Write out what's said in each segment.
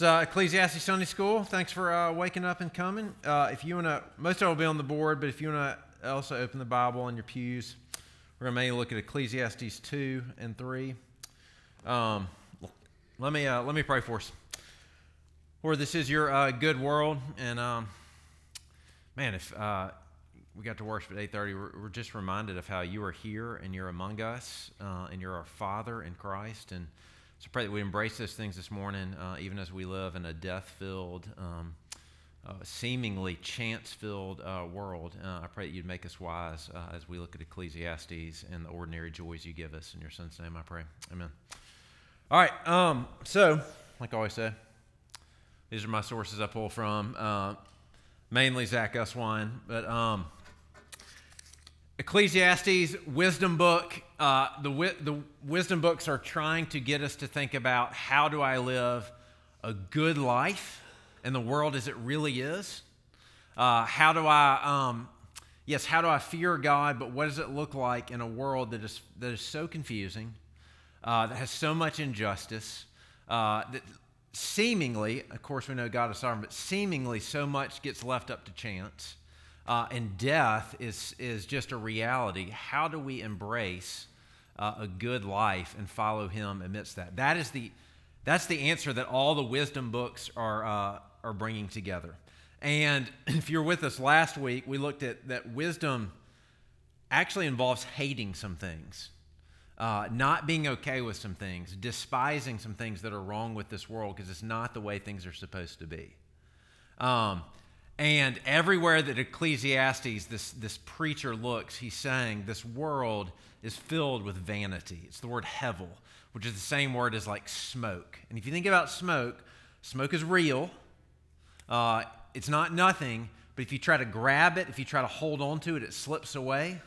It's uh, Ecclesiastes Sunday School. Thanks for uh, waking up and coming. Uh, if you want to, most of it will be on the board, but if you want to also open the Bible in your pews, we're going to mainly look at Ecclesiastes 2 and 3. Um, let, me, uh, let me pray for us. Lord, this is your uh, good world, and um, man, if uh, we got to worship at 8.30, we're, we're, just reminded of how you are here and you're among us, and you're our Father in Christ, and so pray that we embrace those things this morning, uh, even as we live in a death filled, um, uh, seemingly chance filled uh, world. Uh, I pray that you'd make us wise uh, as we look at Ecclesiastes and the ordinary joys you give us. In your son's name, I pray. Amen. All right. Um, so, like I always say, these are my sources I pull from, uh, mainly Zach Eswine, but. Um, Ecclesiastes, wisdom book. Uh, the, the wisdom books are trying to get us to think about how do I live a good life in the world as it really is? Uh, how do I, um, yes, how do I fear God, but what does it look like in a world that is, that is so confusing, uh, that has so much injustice, uh, that seemingly, of course, we know God is sovereign, but seemingly so much gets left up to chance uh, and death is, is just a reality. How do we embrace uh, a good life and follow Him amidst that? That is the, that's the answer that all the wisdom books are, uh, are bringing together. And if you're with us last week, we looked at that wisdom actually involves hating some things. Uh, not being okay with some things, despising some things that are wrong with this world because it's not the way things are supposed to be. Um, and everywhere that Ecclesiastes, this, this preacher looks, he's saying this world is filled with vanity. It's the word hevel, which is the same word as like smoke. And if you think about smoke, smoke is real. Uh, it's not nothing, but if you try to grab it, if you try to hold on to it, it slips away.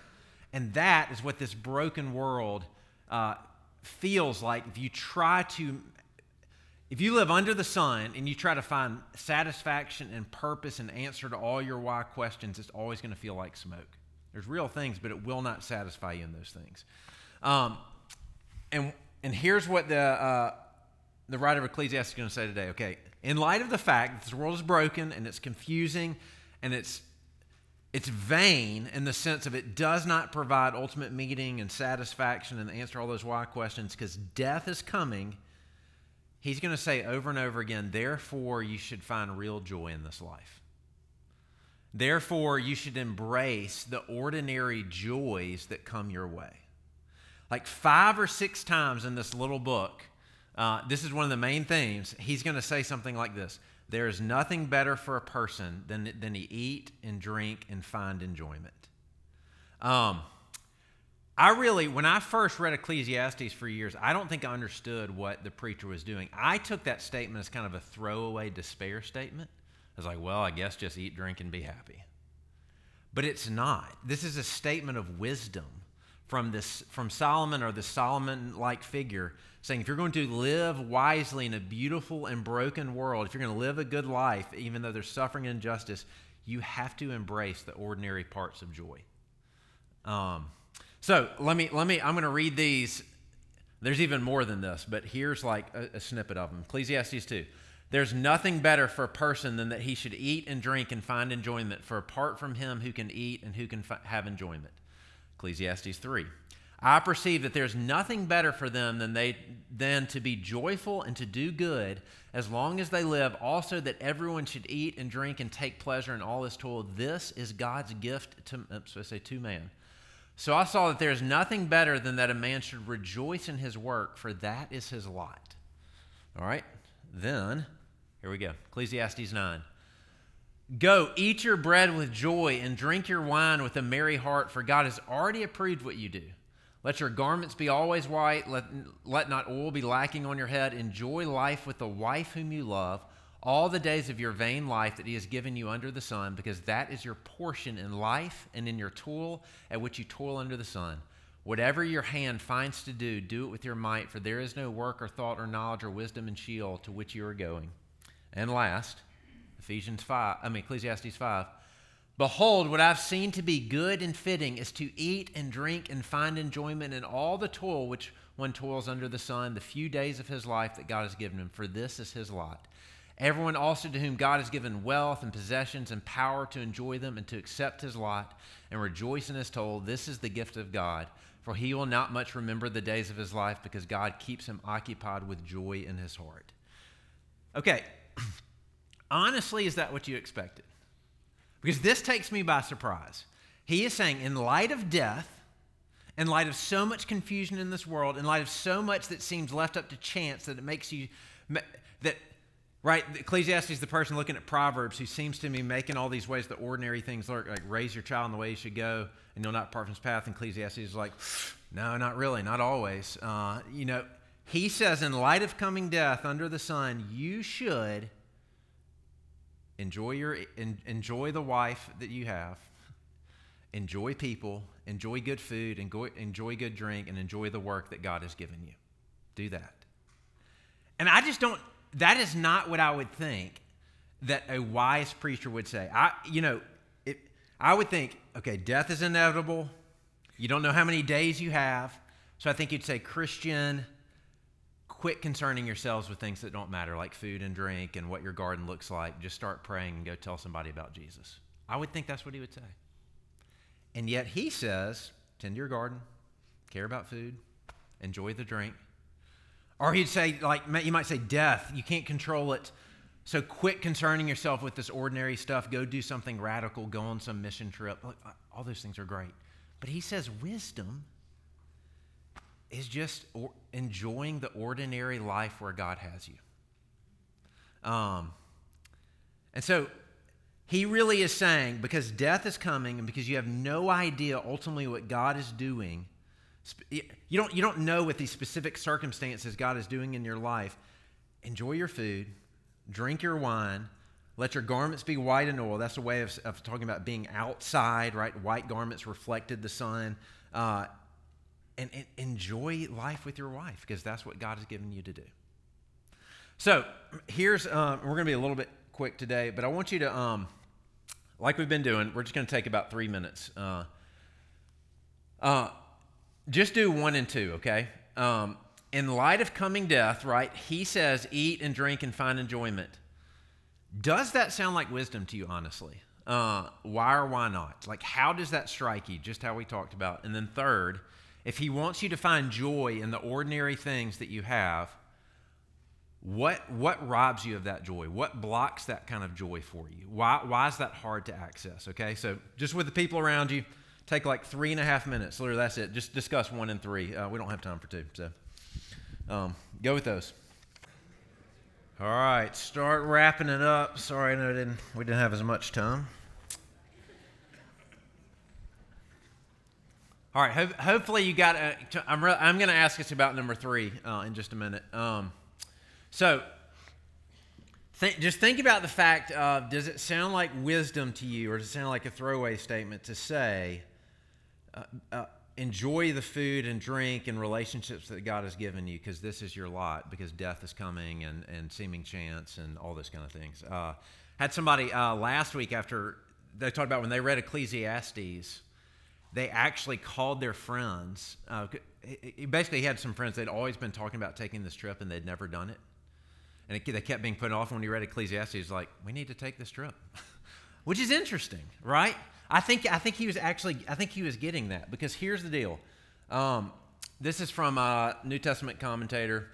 And that is what this broken world uh, feels like if you try to if you live under the sun and you try to find satisfaction and purpose and answer to all your why questions, it's always going to feel like smoke. There's real things, but it will not satisfy you in those things. Um, and and here's what the uh, the writer of Ecclesiastes is going to say today. Okay, in light of the fact that this world is broken and it's confusing and it's it's vain in the sense of it does not provide ultimate meaning and satisfaction and answer all those why questions because death is coming he's going to say over and over again, therefore, you should find real joy in this life. Therefore, you should embrace the ordinary joys that come your way. Like five or six times in this little book, uh, this is one of the main themes. He's going to say something like this There is nothing better for a person than, than to eat and drink and find enjoyment. Um, I really, when I first read Ecclesiastes for years, I don't think I understood what the preacher was doing. I took that statement as kind of a throwaway despair statement. I was like, well, I guess just eat, drink, and be happy. But it's not. This is a statement of wisdom from this from Solomon or the Solomon-like figure saying if you're going to live wisely in a beautiful and broken world, if you're going to live a good life, even though there's suffering and injustice, you have to embrace the ordinary parts of joy. Um, so let me, let me, I'm going to read these. There's even more than this, but here's like a, a snippet of them. Ecclesiastes 2. There's nothing better for a person than that he should eat and drink and find enjoyment, for apart from him, who can eat and who can fi- have enjoyment? Ecclesiastes 3. I perceive that there's nothing better for them than they than to be joyful and to do good as long as they live. Also, that everyone should eat and drink and take pleasure in all his toil. This is God's gift to, I say to man. So I saw that there is nothing better than that a man should rejoice in his work, for that is his lot. All right, then, here we go Ecclesiastes 9. Go, eat your bread with joy and drink your wine with a merry heart, for God has already approved what you do. Let your garments be always white, let, let not oil be lacking on your head. Enjoy life with the wife whom you love all the days of your vain life that he has given you under the sun, because that is your portion in life and in your toil at which you toil under the sun. Whatever your hand finds to do, do it with your might, for there is no work or thought or knowledge or wisdom in Sheol to which you are going. And last, Ephesians 5, I mean Ecclesiastes 5. Behold, what I've seen to be good and fitting is to eat and drink and find enjoyment in all the toil which one toils under the sun, the few days of his life that God has given him, for this is his lot Everyone also to whom God has given wealth and possessions and power to enjoy them and to accept his lot and rejoice in his toll, this is the gift of God. For he will not much remember the days of his life because God keeps him occupied with joy in his heart. Okay, honestly, is that what you expected? Because this takes me by surprise. He is saying, in light of death, in light of so much confusion in this world, in light of so much that seems left up to chance that it makes you, that Right? Ecclesiastes is the person looking at Proverbs who seems to be making all these ways that ordinary things look like raise your child in the way you should go and you'll not depart from his path. And Ecclesiastes is like, no, not really, not always. Uh, you know, he says, in light of coming death under the sun, you should enjoy, your, en- enjoy the wife that you have, enjoy people, enjoy good food, enjoy, enjoy good drink, and enjoy the work that God has given you. Do that. And I just don't that is not what I would think that a wise preacher would say. I, you know, it, I would think, okay, death is inevitable. You don't know how many days you have. So I think you'd say, Christian, quit concerning yourselves with things that don't matter, like food and drink and what your garden looks like. Just start praying and go tell somebody about Jesus. I would think that's what he would say. And yet he says, tend your garden, care about food, enjoy the drink, or he'd say, like, you might say, death, you can't control it. So quit concerning yourself with this ordinary stuff. Go do something radical. Go on some mission trip. All those things are great. But he says wisdom is just enjoying the ordinary life where God has you. Um, and so he really is saying because death is coming and because you have no idea ultimately what God is doing, you don't, you don't know what these specific circumstances God is doing in your life. Enjoy your food, drink your wine, let your garments be white and oil. That's a way of, of talking about being outside, right? White garments reflected the sun. Uh, and, and enjoy life with your wife because that's what God has given you to do. So here's, uh, we're going to be a little bit quick today, but I want you to, um, like we've been doing, we're just going to take about three minutes. Uh, uh, just do one and two, okay? Um, in light of coming death, right, he says, eat and drink and find enjoyment. Does that sound like wisdom to you, honestly? Uh, why or why not? Like, how does that strike you? Just how we talked about. And then, third, if he wants you to find joy in the ordinary things that you have, what, what robs you of that joy? What blocks that kind of joy for you? Why, why is that hard to access? Okay, so just with the people around you, take like three and a half minutes. Literally, that's it. Just discuss one and three. Uh, we don't have time for two, so um, go with those. All right, start wrapping it up. Sorry, no, didn't, we didn't have as much time. All right, ho- hopefully you got. A, I'm re- I'm going to ask us about number three uh, in just a minute. Um, so, Think, just think about the fact of does it sound like wisdom to you, or does it sound like a throwaway statement to say, uh, uh, enjoy the food and drink and relationships that God has given you because this is your lot because death is coming and, and seeming chance and all those kind of things. Uh, had somebody uh, last week after they talked about when they read Ecclesiastes, they actually called their friends. Uh, he basically had some friends they'd always been talking about taking this trip and they'd never done it. And it, they kept being put off. When he read Ecclesiastes, he's like, we need to take this trip, which is interesting, right? I think, I think he was actually, I think he was getting that because here's the deal. Um, this is from a New Testament commentator,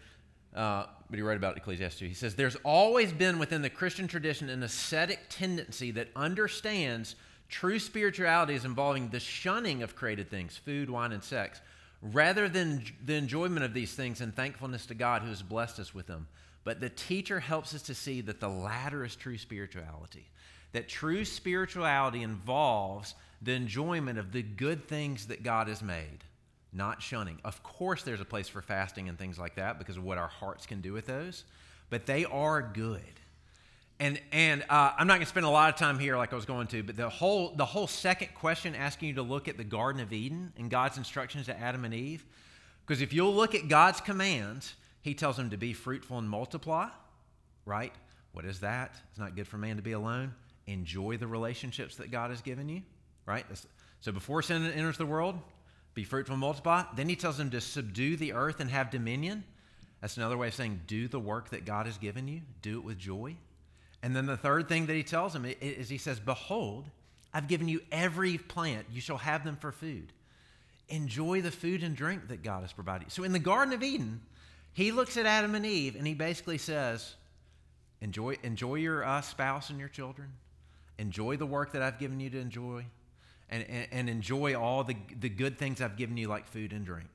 uh, but he wrote about Ecclesiastes. He says, There's always been within the Christian tradition an ascetic tendency that understands true spirituality as involving the shunning of created things, food, wine, and sex, rather than the enjoyment of these things and thankfulness to God who has blessed us with them. But the teacher helps us to see that the latter is true spirituality that true spirituality involves the enjoyment of the good things that God has made, not shunning. Of course, there's a place for fasting and things like that because of what our hearts can do with those, but they are good. And, and uh, I'm not going to spend a lot of time here like I was going to, but the whole, the whole second question asking you to look at the Garden of Eden and God's instructions to Adam and Eve, because if you'll look at God's commands, He tells them to be fruitful and multiply, right? What is that? It's not good for man to be alone enjoy the relationships that God has given you, right? So before sin enters the world, be fruitful and multiply. Then he tells them to subdue the earth and have dominion. That's another way of saying do the work that God has given you, do it with joy. And then the third thing that he tells him is he says, Behold, I've given you every plant, you shall have them for food. Enjoy the food and drink that God has provided. So in the Garden of Eden, he looks at Adam and Eve and he basically says, Enjoy, enjoy your uh, spouse and your children. Enjoy the work that I've given you to enjoy. And, and, and enjoy all the, the good things I've given you, like food and drink.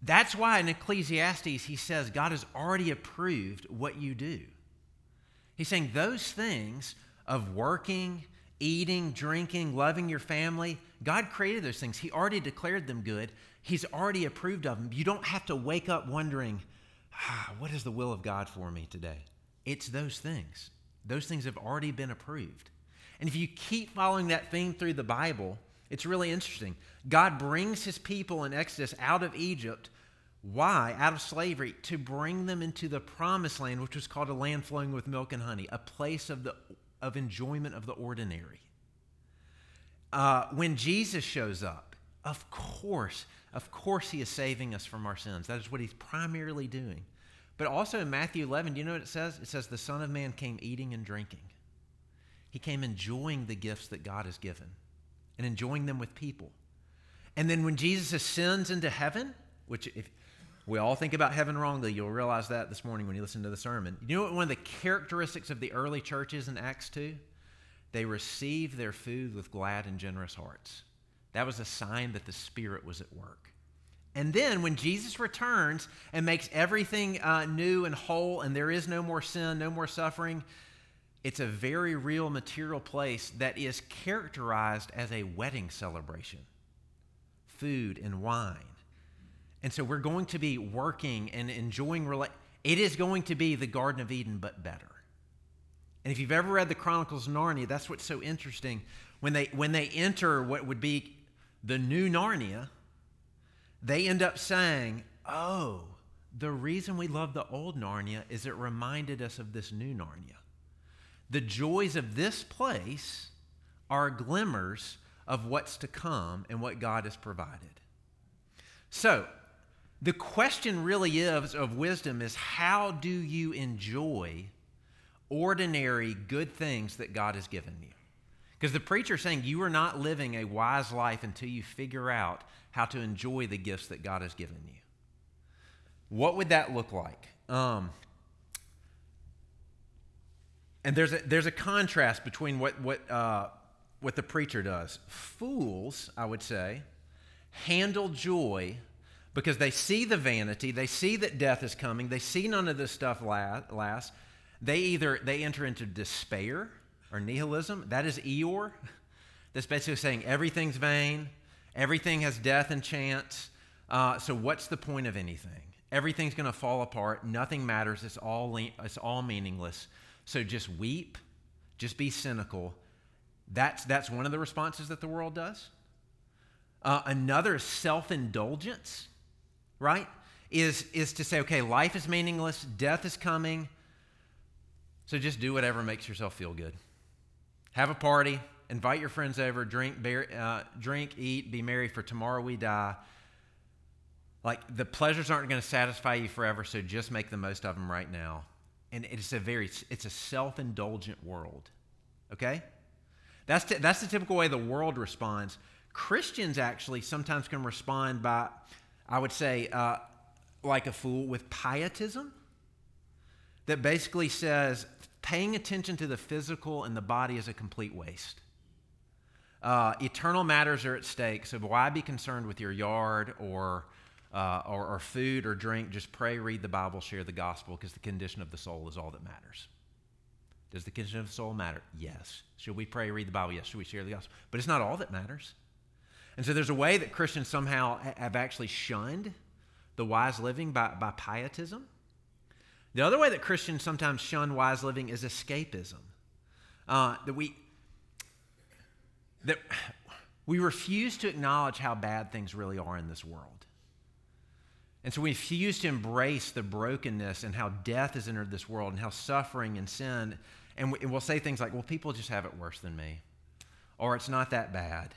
That's why in Ecclesiastes he says God has already approved what you do. He's saying those things of working, eating, drinking, loving your family, God created those things. He already declared them good. He's already approved of them. You don't have to wake up wondering, ah, what is the will of God for me today? It's those things. Those things have already been approved. And if you keep following that theme through the Bible, it's really interesting. God brings his people in Exodus out of Egypt. Why? Out of slavery, to bring them into the promised land, which was called a land flowing with milk and honey, a place of, the, of enjoyment of the ordinary. Uh, when Jesus shows up, of course, of course, he is saving us from our sins. That is what he's primarily doing. But also in Matthew 11, do you know what it says? It says, The Son of Man came eating and drinking. He came enjoying the gifts that God has given and enjoying them with people. And then when Jesus ascends into heaven, which if we all think about heaven wrongly, you'll realize that this morning when you listen to the sermon. You know what one of the characteristics of the early churches in Acts 2? They received their food with glad and generous hearts. That was a sign that the Spirit was at work. And then when Jesus returns and makes everything uh, new and whole, and there is no more sin, no more suffering, it's a very real material place that is characterized as a wedding celebration food and wine. And so we're going to be working and enjoying. Rela- it is going to be the Garden of Eden, but better. And if you've ever read the Chronicles of Narnia, that's what's so interesting. When they, when they enter what would be the new Narnia, they end up saying, Oh, the reason we love the old Narnia is it reminded us of this new Narnia. The joys of this place are glimmers of what's to come and what God has provided. So, the question really is of wisdom is how do you enjoy ordinary good things that God has given you? Because the preacher is saying you are not living a wise life until you figure out how to enjoy the gifts that God has given you. What would that look like? Um, and there's a, there's a contrast between what, what, uh, what the preacher does. Fools, I would say, handle joy because they see the vanity, they see that death is coming, they see none of this stuff last. They either they enter into despair or nihilism. That is Eeyore. That's basically saying everything's vain, everything has death and chance. Uh, so what's the point of anything? Everything's going to fall apart. Nothing matters. It's all le- it's all meaningless. So just weep, just be cynical. That's, that's one of the responses that the world does. Uh, another self indulgence, right? Is, is to say, okay, life is meaningless, death is coming, so just do whatever makes yourself feel good. Have a party, invite your friends over, drink, bear, uh, drink, eat, be merry, for tomorrow we die. Like the pleasures aren't going to satisfy you forever, so just make the most of them right now. And it's a very it's a self-indulgent world okay? That's, t- that's the typical way the world responds. Christians actually sometimes can respond by i would say uh, like a fool with pietism that basically says paying attention to the physical and the body is a complete waste uh, eternal matters are at stake so why be concerned with your yard or uh, or, or food or drink, just pray, read the Bible, share the gospel, because the condition of the soul is all that matters. Does the condition of the soul matter? Yes. Should we pray, read the Bible? Yes. Should we share the gospel? But it's not all that matters. And so there's a way that Christians somehow have actually shunned the wise living by, by pietism. The other way that Christians sometimes shun wise living is escapism. Uh, that we that we refuse to acknowledge how bad things really are in this world. And so we refuse to embrace the brokenness and how death has entered this world and how suffering and sin, and we'll say things like, well, people just have it worse than me, or it's not that bad.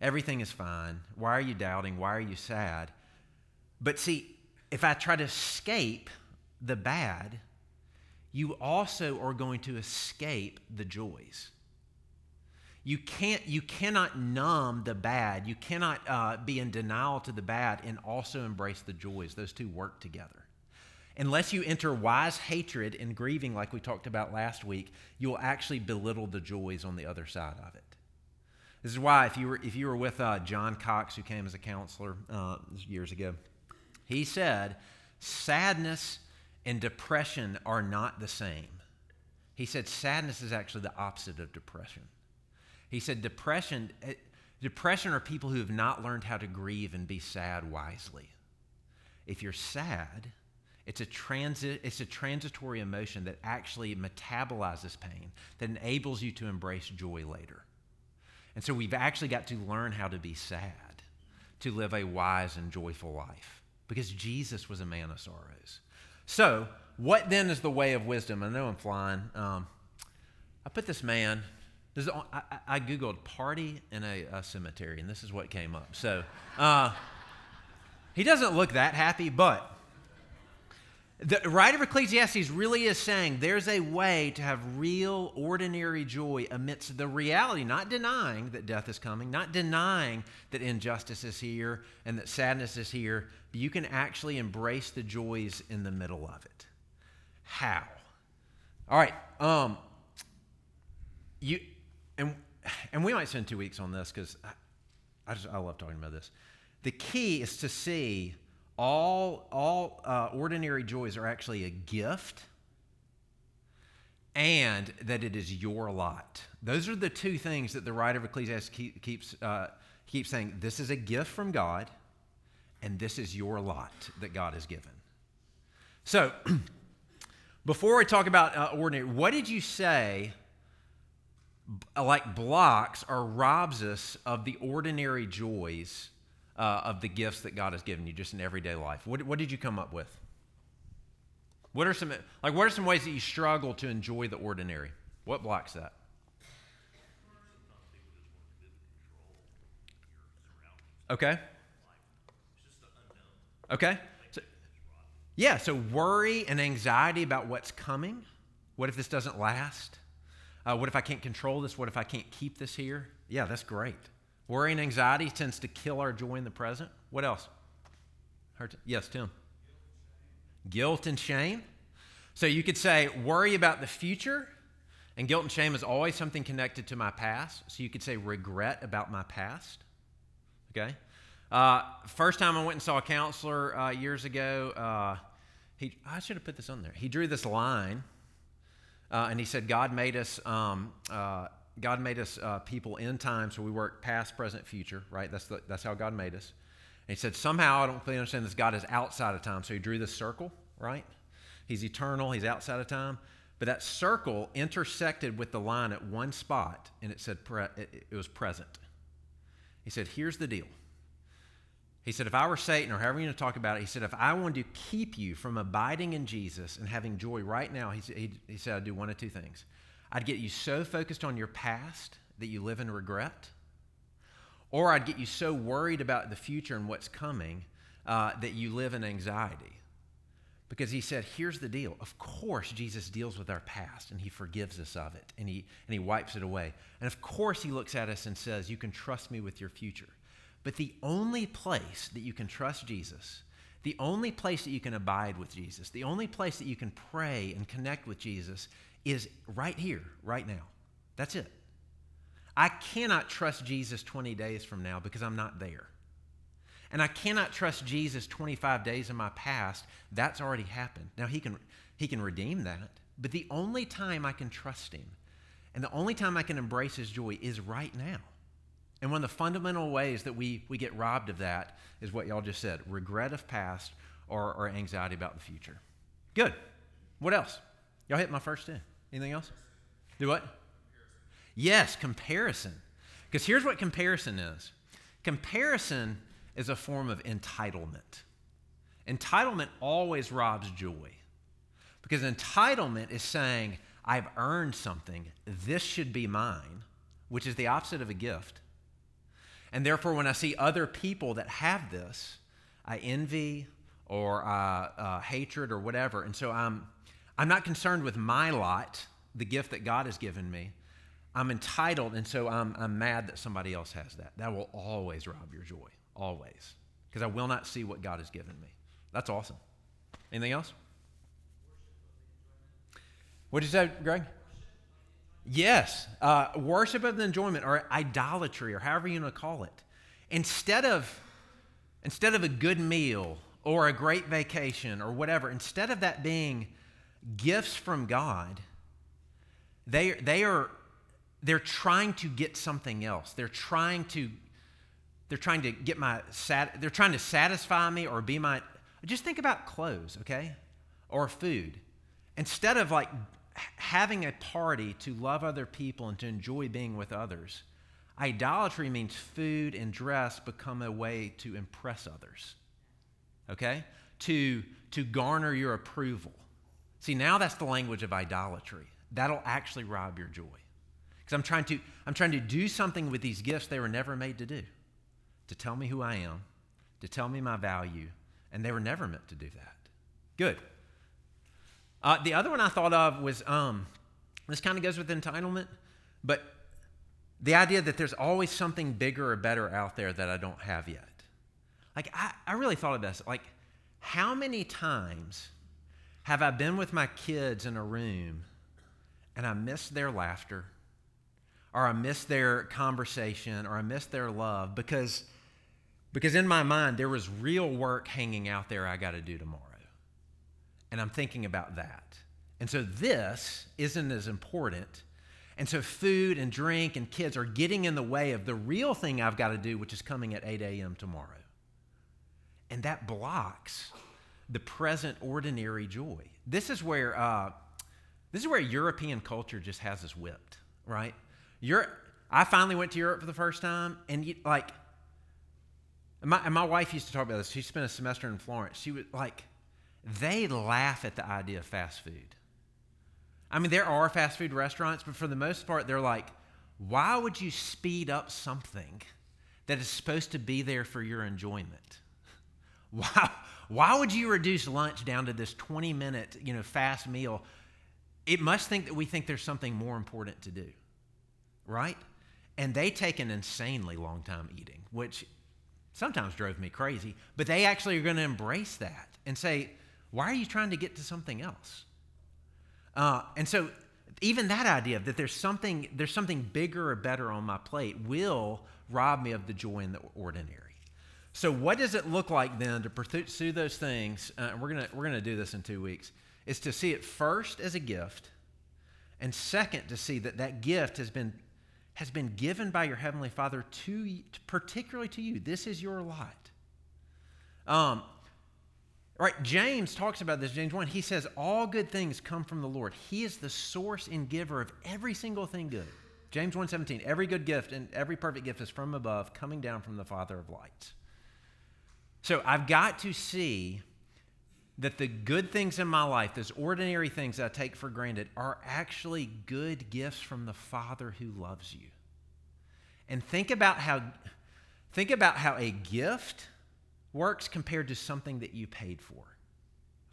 Everything is fine. Why are you doubting? Why are you sad? But see, if I try to escape the bad, you also are going to escape the joys. You can't, you cannot numb the bad. You cannot uh, be in denial to the bad and also embrace the joys. Those two work together. Unless you enter wise hatred and grieving, like we talked about last week, you will actually belittle the joys on the other side of it. This is why, if you were, if you were with uh, John Cox, who came as a counselor uh, years ago, he said, sadness and depression are not the same. He said, sadness is actually the opposite of depression. He said, depression, eh, depression are people who have not learned how to grieve and be sad wisely. If you're sad, it's a, transit, it's a transitory emotion that actually metabolizes pain, that enables you to embrace joy later. And so we've actually got to learn how to be sad, to live a wise and joyful life, because Jesus was a man of sorrows. So, what then is the way of wisdom? I know I'm flying. Um, I put this man, this, I, I, Googled party in a, a, cemetery, and this is what came up. So, uh, he doesn't look that happy, but the writer of Ecclesiastes really is saying there's a way to have real, ordinary joy amidst the reality, not denying that death is coming, not denying that injustice is here and that sadness is here, but you can actually embrace the joys in the middle of it. How? All right. Um, you and and we might spend two weeks on this because I, I just I love talking about this. The key is to see all, all uh, ordinary joys are actually a gift and that it is your lot. Those are the two things that the writer of Ecclesiastes keep, keeps, uh, keeps saying. This is a gift from God, and this is your lot that God has given. So, before we talk about uh, ordinary, what did you say, like blocks or robs us of the ordinary joys uh, of the gifts that God has given you just in everyday life? What, what did you come up with? What are some like what are some ways that you struggle to enjoy the ordinary? What blocks that? Okay. Okay. So, yeah, so worry and anxiety about what's coming. What if this doesn't last? Uh, what if I can't control this? What if I can't keep this here? Yeah, that's great. Worry and anxiety tends to kill our joy in the present. What else? Yes, Tim. Guilt and shame. So you could say worry about the future, and guilt and shame is always something connected to my past. So you could say regret about my past. Okay. Uh, first time I went and saw a counselor uh, years ago, uh, he I should have put this on there. He drew this line, uh, and he said God made us. Um, uh, God made us uh, people in time, so we work past, present, future, right? That's, the, that's how God made us. And he said, somehow, I don't fully understand this, God is outside of time. So he drew this circle, right? He's eternal, he's outside of time. But that circle intersected with the line at one spot, and it said pre- it, it was present. He said, here's the deal. He said, if I were Satan, or however you want to talk about it, he said, if I wanted to keep you from abiding in Jesus and having joy right now, he, he, he said, I'd do one of two things. I'd get you so focused on your past that you live in regret, or I'd get you so worried about the future and what's coming uh, that you live in anxiety. Because he said, here's the deal. Of course, Jesus deals with our past and he forgives us of it and he, and he wipes it away. And of course, he looks at us and says, You can trust me with your future. But the only place that you can trust Jesus, the only place that you can abide with Jesus, the only place that you can pray and connect with Jesus is right here, right now. That's it. I cannot trust Jesus 20 days from now because I'm not there. And I cannot trust Jesus 25 days in my past. That's already happened. Now, he can, he can redeem that, but the only time I can trust him and the only time I can embrace his joy is right now. And one of the fundamental ways that we, we get robbed of that is what y'all just said regret of past or, or anxiety about the future. Good. What else? Y'all hit my first two. Anything else? Do what? Yes, comparison. Because here's what comparison is comparison is a form of entitlement. Entitlement always robs joy. Because entitlement is saying, I've earned something, this should be mine, which is the opposite of a gift. And therefore, when I see other people that have this, I envy or uh, uh, hatred or whatever. And so I'm I'm not concerned with my lot, the gift that God has given me. I'm entitled, and so I'm, I'm mad that somebody else has that. That will always rob your joy, always, because I will not see what God has given me. That's awesome. Anything else? What did you say, Greg? Yes, uh, worship of the enjoyment or idolatry or however you want to call it. Instead of, instead of a good meal or a great vacation or whatever, instead of that being gifts from God, they, they are they're trying to get something else. They're trying to they're trying to get my sat, they're trying to satisfy me or be my just think about clothes, okay? Or food. Instead of like having a party to love other people and to enjoy being with others, idolatry means food and dress become a way to impress others. Okay? To to garner your approval. See, now that's the language of idolatry. That'll actually rob your joy. Because I'm trying to I'm trying to do something with these gifts they were never made to do. To tell me who I am, to tell me my value, and they were never meant to do that. Good. Uh, the other one I thought of was um, this kind of goes with entitlement, but the idea that there's always something bigger or better out there that I don't have yet. Like, I, I really thought of this. Like, how many times have I been with my kids in a room and I miss their laughter, or I miss their conversation, or I miss their love because, because in my mind there was real work hanging out there I got to do tomorrow. And I'm thinking about that. And so this isn't as important. And so food and drink and kids are getting in the way of the real thing I've got to do, which is coming at 8 a.m. tomorrow. And that blocks the present ordinary joy. This is where uh, this is where European culture just has us whipped, right? Europe, I finally went to Europe for the first time, and you, like, my, and my wife used to talk about this. She spent a semester in Florence. She was like, they laugh at the idea of fast food. I mean, there are fast food restaurants, but for the most part, they're like, why would you speed up something that is supposed to be there for your enjoyment? Why, why would you reduce lunch down to this 20 minute, you know, fast meal it must think that we think there's something more important to do, right? And they take an insanely long time eating, which sometimes drove me crazy, but they actually are going to embrace that and say, why are you trying to get to something else? Uh, and so even that idea that there's something there's something bigger or better on my plate will rob me of the joy in the ordinary. So what does it look like then to pursue those things? Uh, we're gonna we're gonna do this in two weeks is to see it first as a gift, and second, to see that that gift has been, has been given by your Heavenly Father to, particularly to you. This is your lot. Um, right, James talks about this, James 1. He says, All good things come from the Lord. He is the source and giver of every single thing good. James 1:17, every good gift and every perfect gift is from above, coming down from the Father of lights. So I've got to see that the good things in my life, those ordinary things I take for granted, are actually good gifts from the Father who loves you. And think about how think about how a gift works compared to something that you paid for.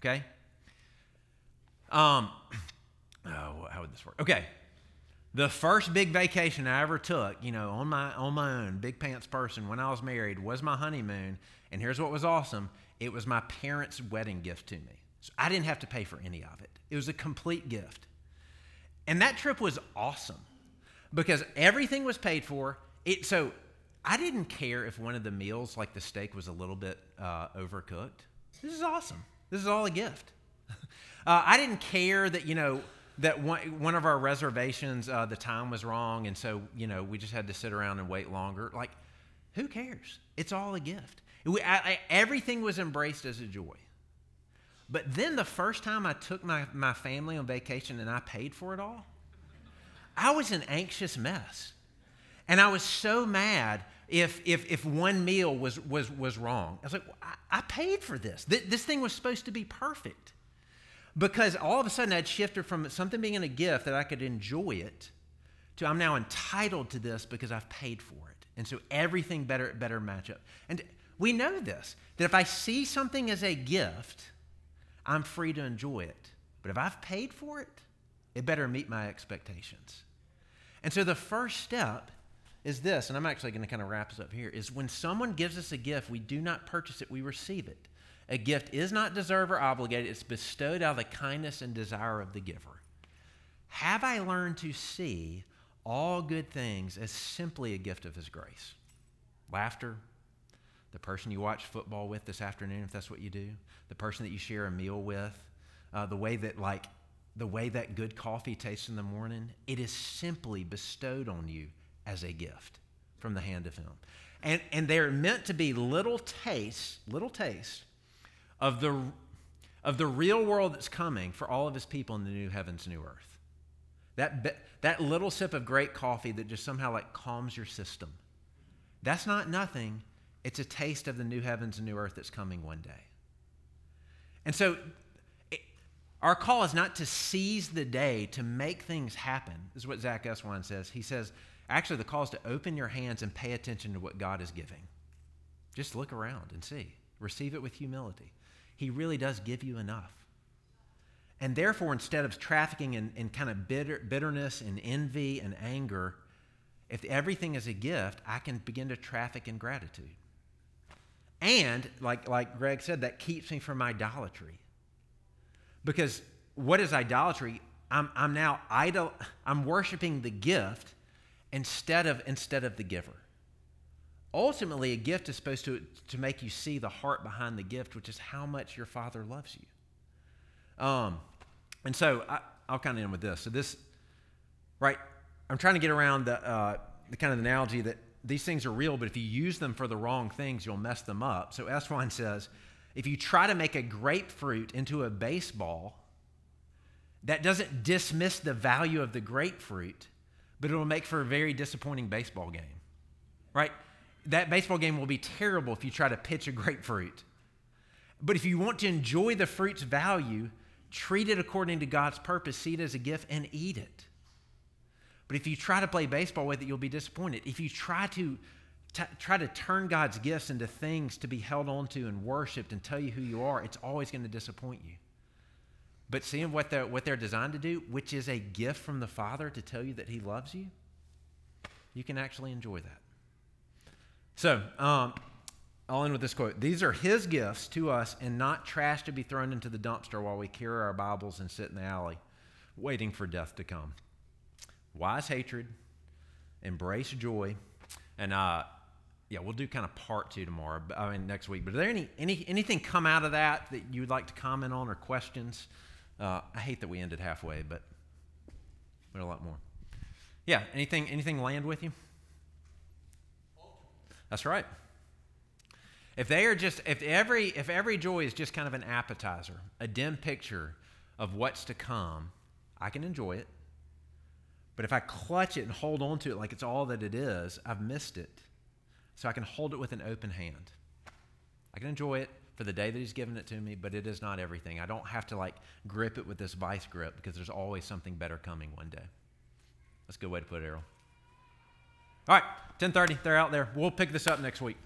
Okay? Um oh, how would this work? Okay. The first big vacation I ever took, you know, on my on my own, big pants person when I was married was my honeymoon, and here's what was awesome it was my parents' wedding gift to me. So I didn't have to pay for any of it. It was a complete gift. And that trip was awesome because everything was paid for. It, so I didn't care if one of the meals, like the steak, was a little bit uh, overcooked. This is awesome. This is all a gift. uh, I didn't care that, you know, that one, one of our reservations, uh, the time was wrong, and so, you know, we just had to sit around and wait longer. Like, who cares? It's all a gift. We, I, I, everything was embraced as a joy. But then the first time I took my, my family on vacation and I paid for it all, I was an anxious mess. And I was so mad if, if, if one meal was, was, was wrong. I was like, I, I paid for this. Th- this thing was supposed to be perfect. Because all of a sudden I'd shifted from something being a gift that I could enjoy it to I'm now entitled to this because I've paid for it. And so everything better better match up. And we know this that if I see something as a gift, I'm free to enjoy it. But if I've paid for it, it better meet my expectations. And so the first step is this, and I'm actually going to kind of wrap this up here, is when someone gives us a gift, we do not purchase it, we receive it. A gift is not deserved or obligated, it's bestowed out of the kindness and desire of the giver. Have I learned to see all good things as simply a gift of His grace? Laughter, the person you watch football with this afternoon, if that's what you do, the person that you share a meal with, uh, the way that, like, the way that good coffee tastes in the morning, it is simply bestowed on you as a gift from the hand of Him. And, and they're meant to be little tastes, little tastes of the, of the real world that's coming for all of His people in the new heavens, new earth. That, that little sip of great coffee that just somehow like calms your system. That's not nothing. It's a taste of the new heavens and new earth that's coming one day. And so our call is not to seize the day, to make things happen. This is what Zach Eswine says. He says, actually, the call is to open your hands and pay attention to what God is giving. Just look around and see. Receive it with humility. He really does give you enough. And therefore, instead of trafficking in, in kind of bitter, bitterness and envy and anger, if everything is a gift, I can begin to traffic in gratitude. And, like, like Greg said, that keeps me from idolatry. Because what is idolatry? I'm, I'm now idol, I'm worshiping the gift instead of, instead of the giver. Ultimately, a gift is supposed to, to make you see the heart behind the gift, which is how much your Father loves you. Um, and so I, will kind of end with this. So this, right? I'm trying to get around the, uh, the kind of analogy that these things are real, but if you use them for the wrong things, you'll mess them up. So Eswine says, if you try to make a grapefruit into a baseball, that doesn't dismiss the value of the grapefruit, but it'll make for a very disappointing baseball game. Right? That baseball game will be terrible if you try to pitch a grapefruit. But if you want to enjoy the fruit's value, treat it according to God's purpose, see it as a gift, and eat it. But if you try to play baseball with it, you'll be disappointed. If you try to t- try to turn God's gifts into things to be held onto and worshiped and tell you who you are, it's always going to disappoint you. But seeing what they're, what they're designed to do, which is a gift from the Father to tell you that He loves you, you can actually enjoy that. So, um, I'll end with this quote These are His gifts to us and not trash to be thrown into the dumpster while we carry our Bibles and sit in the alley waiting for death to come. Wise hatred, embrace joy, and uh, yeah, we'll do kind of part two tomorrow. I mean, next week. But are there any, any anything come out of that that you'd like to comment on or questions? Uh, I hate that we ended halfway, but but a lot more. Yeah. Anything anything land with you? That's right. If they are just if every if every joy is just kind of an appetizer, a dim picture of what's to come, I can enjoy it. But if I clutch it and hold on to it like it's all that it is, I've missed it so I can hold it with an open hand. I can enjoy it for the day that He's given it to me, but it is not everything. I don't have to like grip it with this vice grip because there's always something better coming one day. That's a good way to put it, Errol. All right, 10:30. They're out there. We'll pick this up next week.